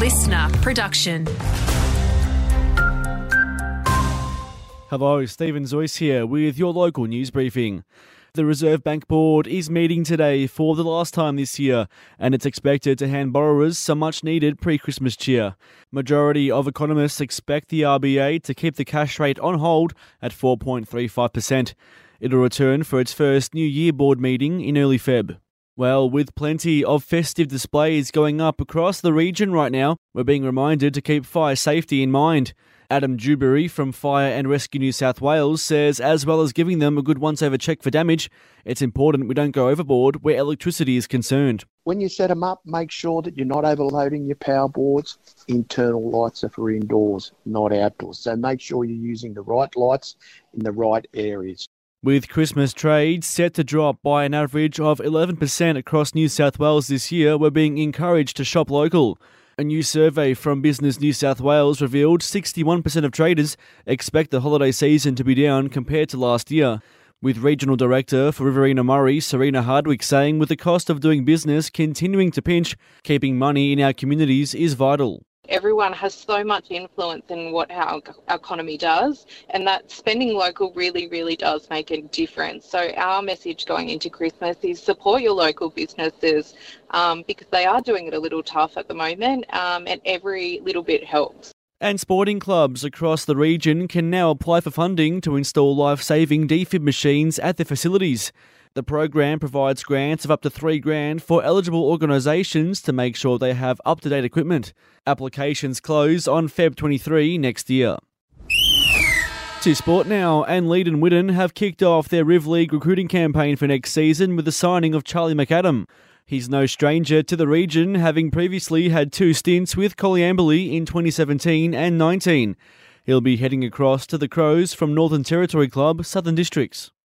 listener production. Hello, Stephen Zoyce here with your local news briefing. The Reserve Bank Board is meeting today for the last time this year, and it's expected to hand borrowers some much needed pre Christmas cheer. Majority of economists expect the RBA to keep the cash rate on hold at 4.35%. It'll return for its first New Year board meeting in early Feb. Well, with plenty of festive displays going up across the region right now, we're being reminded to keep fire safety in mind. Adam Dewberry from Fire and Rescue New South Wales says, as well as giving them a good once over check for damage, it's important we don't go overboard where electricity is concerned. When you set them up, make sure that you're not overloading your power boards. Internal lights are for indoors, not outdoors. So make sure you're using the right lights in the right areas. With Christmas trade set to drop by an average of 11% across New South Wales this year, we're being encouraged to shop local. A new survey from Business New South Wales revealed 61% of traders expect the holiday season to be down compared to last year. With Regional Director for Riverina Murray, Serena Hardwick, saying with the cost of doing business continuing to pinch, keeping money in our communities is vital everyone has so much influence in what our economy does, and that spending local really, really does make a difference. So, our message going into Christmas is support your local businesses um, because they are doing it a little tough at the moment, um, and every little bit helps. And sporting clubs across the region can now apply for funding to install life saving defib machines at their facilities. The program provides grants of up to 3 grand for eligible organisations to make sure they have up to date equipment. Applications close on Feb 23 next year. To sport now, and Leeton Whitton have kicked off their Riv League recruiting campaign for next season with the signing of Charlie McAdam. He's no stranger to the region, having previously had two stints with Coleambally in 2017 and 19. He'll be heading across to the Crows from Northern Territory Club Southern Districts.